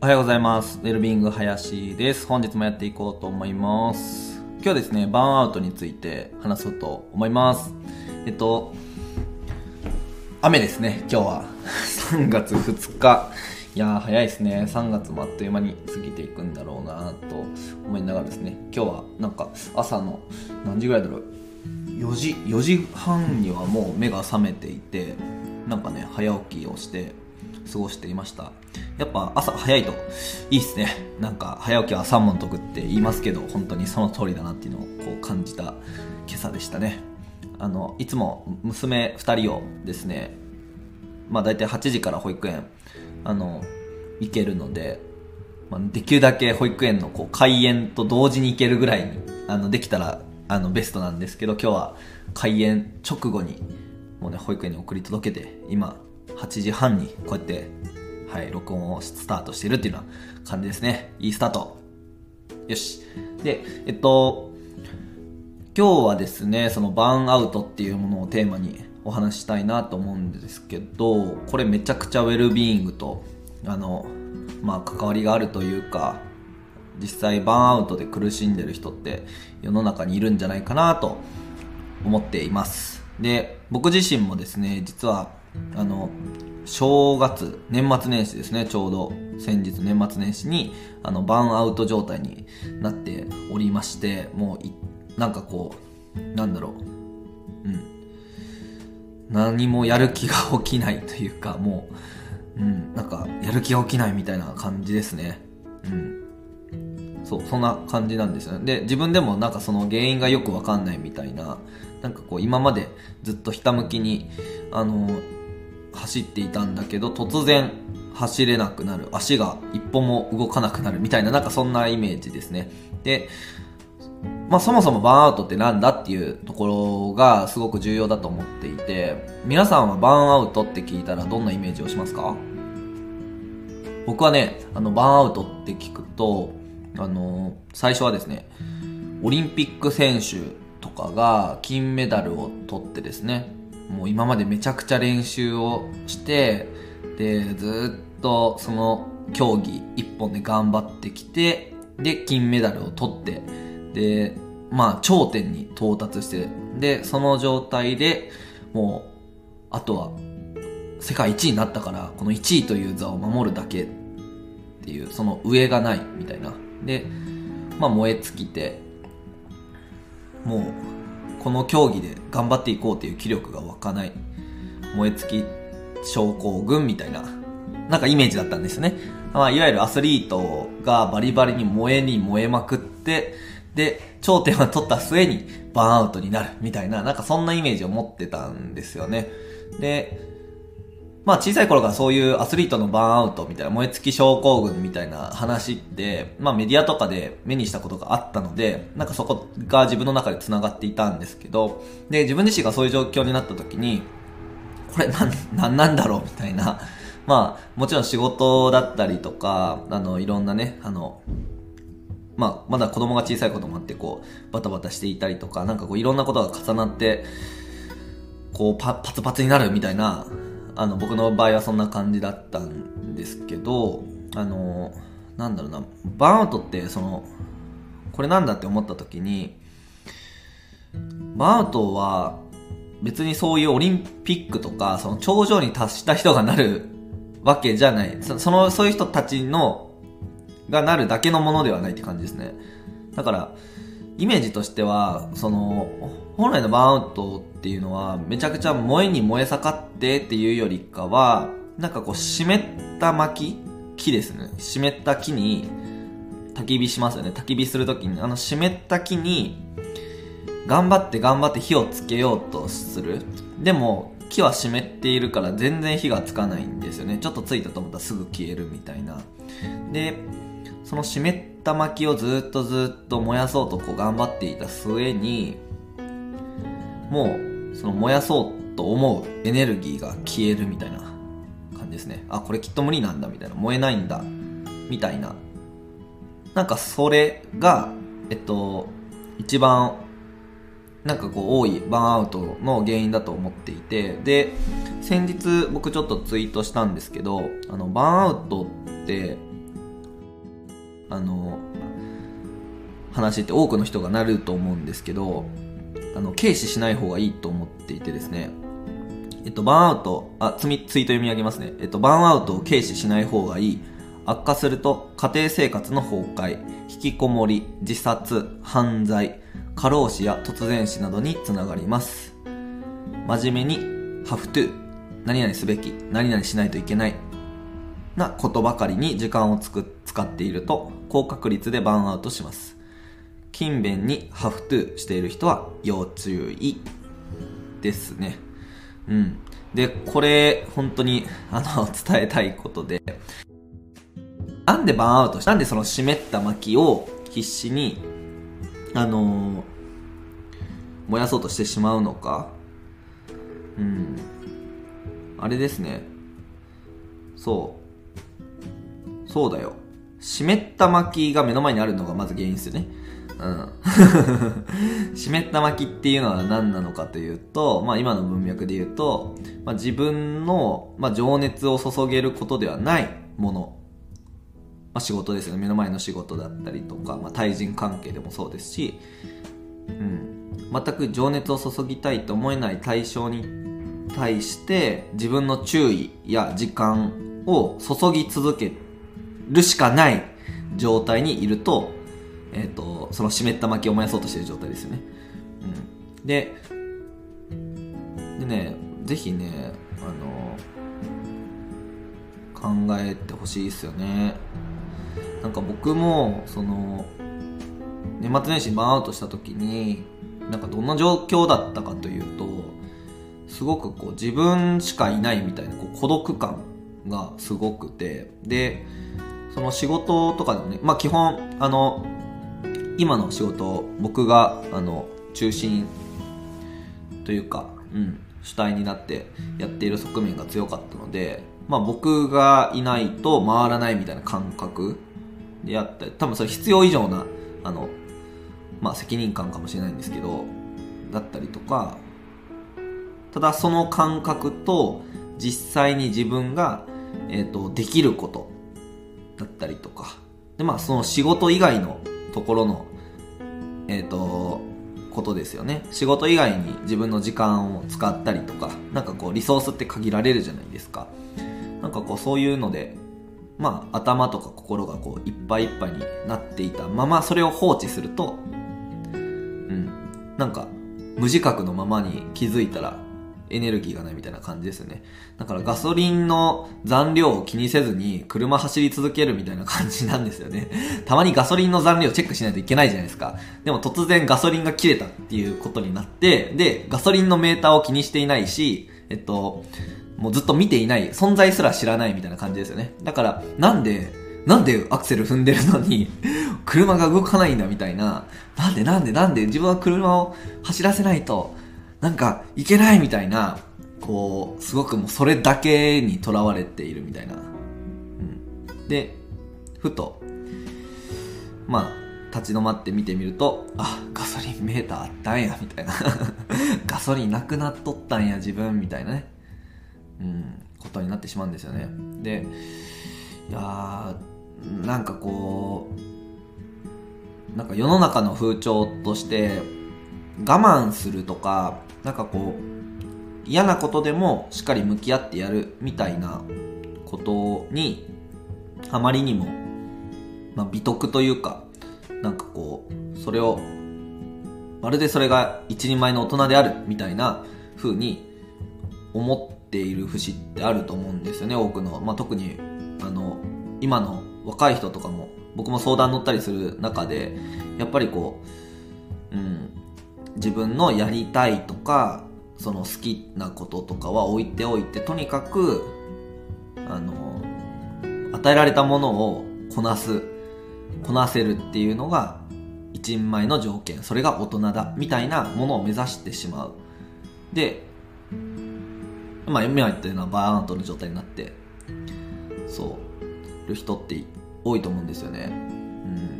おはようございます。ウェルビング林です。本日もやっていこうと思います。今日ですね、バーンアウトについて話そうと思います。えっと、雨ですね、今日は。3月2日。いやー、早いですね。3月もあっという間に過ぎていくんだろうなと思いながらですね、今日はなんか朝の何時ぐらいだろう。4時、4時半にはもう目が覚めていて、なんかね、早起きをして過ごしていました。やっぱ朝早いといいっすね。なんか早起きは三問解くって言いますけど、本当にその通りだなっていうのをこう感じた今朝でしたね。あの、いつも娘2人をですね、まあ大体8時から保育園、あの、行けるので、ま、できるだけ保育園のこう開園と同時に行けるぐらいに、あの、できたら、あの、ベストなんですけど、今日は開園直後に、もうね、保育園に送り届けて、今、8時半にこうやって、はい、録音をスタートしてるっていうような感じですね。いいスタート。よし。で、えっと、今日はですね、そのバーンアウトっていうものをテーマにお話したいなと思うんですけど、これめちゃくちゃウェルビーイングと、あの、まあ関わりがあるというか、実際バーンアウトで苦しんでる人って世の中にいるんじゃないかなと思っています。で、僕自身もですね、実は、あの、正月、年末年始ですね、ちょうど先日年末年始に、あの、バーンアウト状態になっておりまして、もうい、なんかこう、なんだろう、うん。何もやる気が起きないというか、もう、うん、なんか、やる気が起きないみたいな感じですね。うん。そう、そんな感じなんですよね。で、自分でもなんかその原因がよくわかんないみたいな、なんかこう今までずっとひたむきに、あの、走っていたんだけど、突然走れなくなる。足が一歩も動かなくなるみたいな、なんかそんなイメージですね。で、まあそもそもバーンアウトってなんだっていうところがすごく重要だと思っていて、皆さんはバーンアウトって聞いたらどんなイメージをしますか？僕はね、あの、バーンアウトって聞くと、あの、最初はですね、オリンピック選手とかが金メダルを取ってですね、もう今までめちゃくちゃ練習をして、で、ずっとその競技一本で頑張ってきて、で、金メダルを取って、で、まあ頂点に到達して、で、その状態でもう、あとは世界一位になったから、この1位という座を守るだけっていう、その上がないみたいな。で、まあ燃え尽きて、もう、この競技で頑張っていこうっていう気力が湧かない。燃え尽き症候群みたいな、なんかイメージだったんですね。まあ、いわゆるアスリートがバリバリに燃えに燃えまくって、で、頂点を取った末にバーンアウトになるみたいな、なんかそんなイメージを持ってたんですよね。で、まあ小さい頃からそういうアスリートのバーンアウトみたいな燃え尽き症候群みたいな話って、まあメディアとかで目にしたことがあったので、なんかそこが自分の中で繋がっていたんですけど、で、自分自身がそういう状況になった時に、これなん、なんなんだろうみたいな。まあ、もちろん仕事だったりとか、あの、いろんなね、あの、まあ、まだ子供が小さいこともあって、こう、バタバタしていたりとか、なんかこう、いろんなことが重なって、こう、パパツパツになるみたいな、あの、僕の場合はそんな感じだったんですけど、あの、なんだろうな、バーンアウトって、その、これなんだって思った時に、バーンアウトは、別にそういうオリンピックとか、その頂上に達した人がなるわけじゃない。そその、そういう人たちの、がなるだけのものではないって感じですね。だから、イメージとしては、その、本来のバーンアウトっていうのは、めちゃくちゃ燃えに燃え盛ってっていうよりかは、なんかこう湿った薪木ですね。湿った木に、焚き火しますよね。焚き火するときに、あの湿った木に、頑張って頑張って火をつけようとする。でも、木は湿っているから全然火がつかないんですよね。ちょっとついたと思ったらすぐ消えるみたいな。で、その湿った薪をずっとずっと燃やそうとこう頑張っていた末に、もう、その燃やそうと思うエネルギーが消えるみたいな感じですね。あ、これきっと無理なんだみたいな。燃えないんだ。みたいな。なんかそれが、えっと、一番なんかこう多いバーンアウトの原因だと思っていて、で、先日僕ちょっとツイートしたんですけど、あの、バーンアウトって、あの、話って多くの人がなると思うんですけど、あの、軽視しない方がいいと思っていてですね、えっと、バーンアウト、あ、つみツイート読み上げますね。えっと、バーンアウトを軽視しない方がいい。悪化すると家庭生活の崩壊、引きこもり、自殺、犯罪、過労死や突然死などにつながります。真面目に have to 何々すべき、何々しないといけないなことばかりに時間をつく使っていると高確率でバーンアウトします。勤勉に have to している人は要注意ですね。うん。で、これ、本当に、あの、伝えたいことで、なんでバーンアウトしなんでその湿った薪を必死に、あのー、燃やそうとしてしまうのか。うん。あれですね。そう。そうだよ。湿った薪が目の前にあるのがまず原因ですよね。うん。湿った薪っていうのは何なのかというと、まあ今の文脈で言うと、まあ自分の、まあ、情熱を注げることではないもの。まあ仕事ですよね。目の前の仕事だったりとか、まあ対人関係でもそうですし、うん。全く情熱を注ぎたいと思えない対象に対して自分の注意や時間を注ぎ続けるしかない状態にいるとえ、ー、と、その湿った薪を燃やそうとしてる状態ですよね。うん。で、でね、ぜひね、あの、考えてほしいですよね。なんか僕も、その、年末年始バーンアウトした時に、なんかどんな状況だったかというと、すごくこう自分しかいないみたいなこう孤独感がすごくて、で、その仕事とかでもね、まあ基本、あの、今の仕事僕があの中心というか、うん、主体になってやっている側面が強かったので、まあ、僕がいないと回らないみたいな感覚でやった。り多分それ必要以上なあの、まあ、責任感かもしれないんですけどだったりとかただその感覚と実際に自分が、えーと、できることだったりとか。で、まあ、その仕事以外のところのえっ、ー、と、ことですよね。仕事以外に自分の時間を使ったりとか、なんかこうリソースって限られるじゃないですか。なんかこうそういうので、まあ頭とか心がこういっぱいいっぱいになっていたままそれを放置すると、うん、なんか無自覚のままに気づいたらエネルギーがないみたいな感じですよね。だからガソリンの残量を気にせずに車走り続けるみたいな感じなんですよね。たまにガソリンの残量チェックしないといけないじゃないですか。でも突然ガソリンが切れたっていうことになって、で、ガソリンのメーターを気にしていないし、えっと、もうずっと見ていない、存在すら知らないみたいな感じですよね。だから、なんで、なんでアクセル踏んでるのに、車が動かないんだみたいな、なんでなんでなんで自分は車を走らせないと、なんかいけないみたいなこうすごくもうそれだけにとらわれているみたいな、うん、でふとまあ立ち止まって見てみるとあガソリンメーターあったんやみたいな。ガソリンなくなっとったんや自分みたいなね。うんことになってしまうんですよね。でいやーなんかこうなんか世の中の風潮として我慢するとかなんかこう嫌なことでもしっかり向き合ってやるみたいなことにあまりにも、まあ、美徳というかなんかこうそれをまるでそれが一人前の大人であるみたいな風に思っている節ってあると思うんですよね多くの、まあ、特にあの今の若い人とかも僕も相談乗ったりする中でやっぱりこう、うん、自分のやりたいとかその好きなこととかは置いておいてとにかくあの与えられたものをこなすこなせるっていうのが一人前の条件。それが大人だみたいなものを目指してしまう。でまあ今言ったようなバーンアウトの状態になってそうる人って多いと思うんですよね。うん。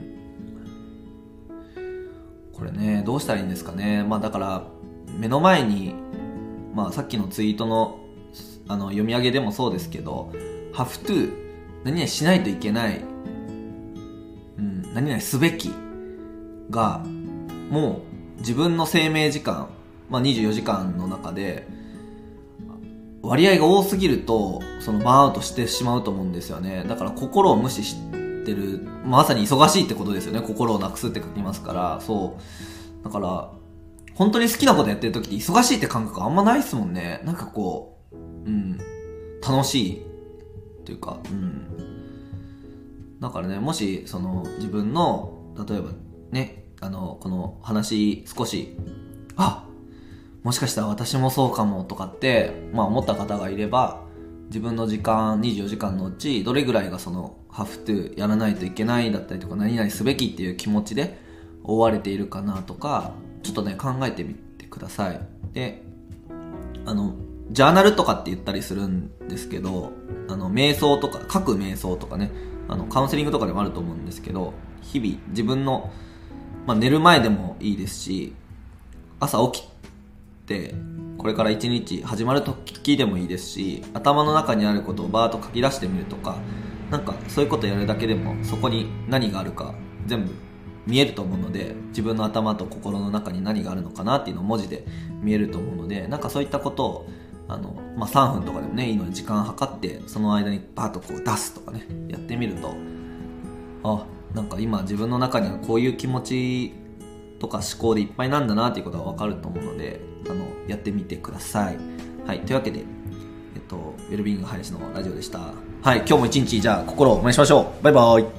これね、どうしたらいいんですかね。まあだから、目の前に、まあさっきのツイートのあの読み上げでもそうですけど、have to 何々しないといけない。うん。何々すべきが、もう自分の生命時間、まあ、24時間の中で、割合が多すぎると、そのバーンアウトしてしまうと思うんですよね。だから心を無視しててる、まさに忙しいってことですよね。心をなくすって書きますから、そう。だから、本当に好きなことやってる時って忙しいって感覚あんまないっすもんね。なんかこう、うん、楽しいというか、うん。だからね、もし、その、自分の、例えばね、あの、この話少し、あもしかしたら私もそうかもとかって、まあ思った方がいれば、自分の時間、24時間のうち、どれぐらいがその、ハフトゥーやらないといけないだったりとか、何々すべきっていう気持ちで追われているかなとか、ちょっとね、考えてみてください。で、あの、ジャーナルとかって言ったりするんですけど、あの、瞑想とか、書く瞑想とかね、あの、カウンセリングとかでもあると思うんですけど、日々自分の、まあ、寝る前でもいいですし、朝起きて、これから一日始まる時でもいいですし、頭の中にあることをバーッと書き出してみるとか、なんかそういうことやるだけでもそこに何があるか全部見えると思うので自分の頭と心の中に何があるのかなっていうのを文字で見えると思うのでなんかそういったことをあの、まあ、3分とかでもねいいので時間計ってその間にバーッとこう出すとかねやってみるとあなんか今自分の中にはこういう気持ちとか思考でいっぱいなんだなっていうことが分かると思うのであのやってみてください。はいというわけでえっとウェルビーイング林のラジオでした。はい今日も一日じゃあ心を燃やしましょう。バイバイ。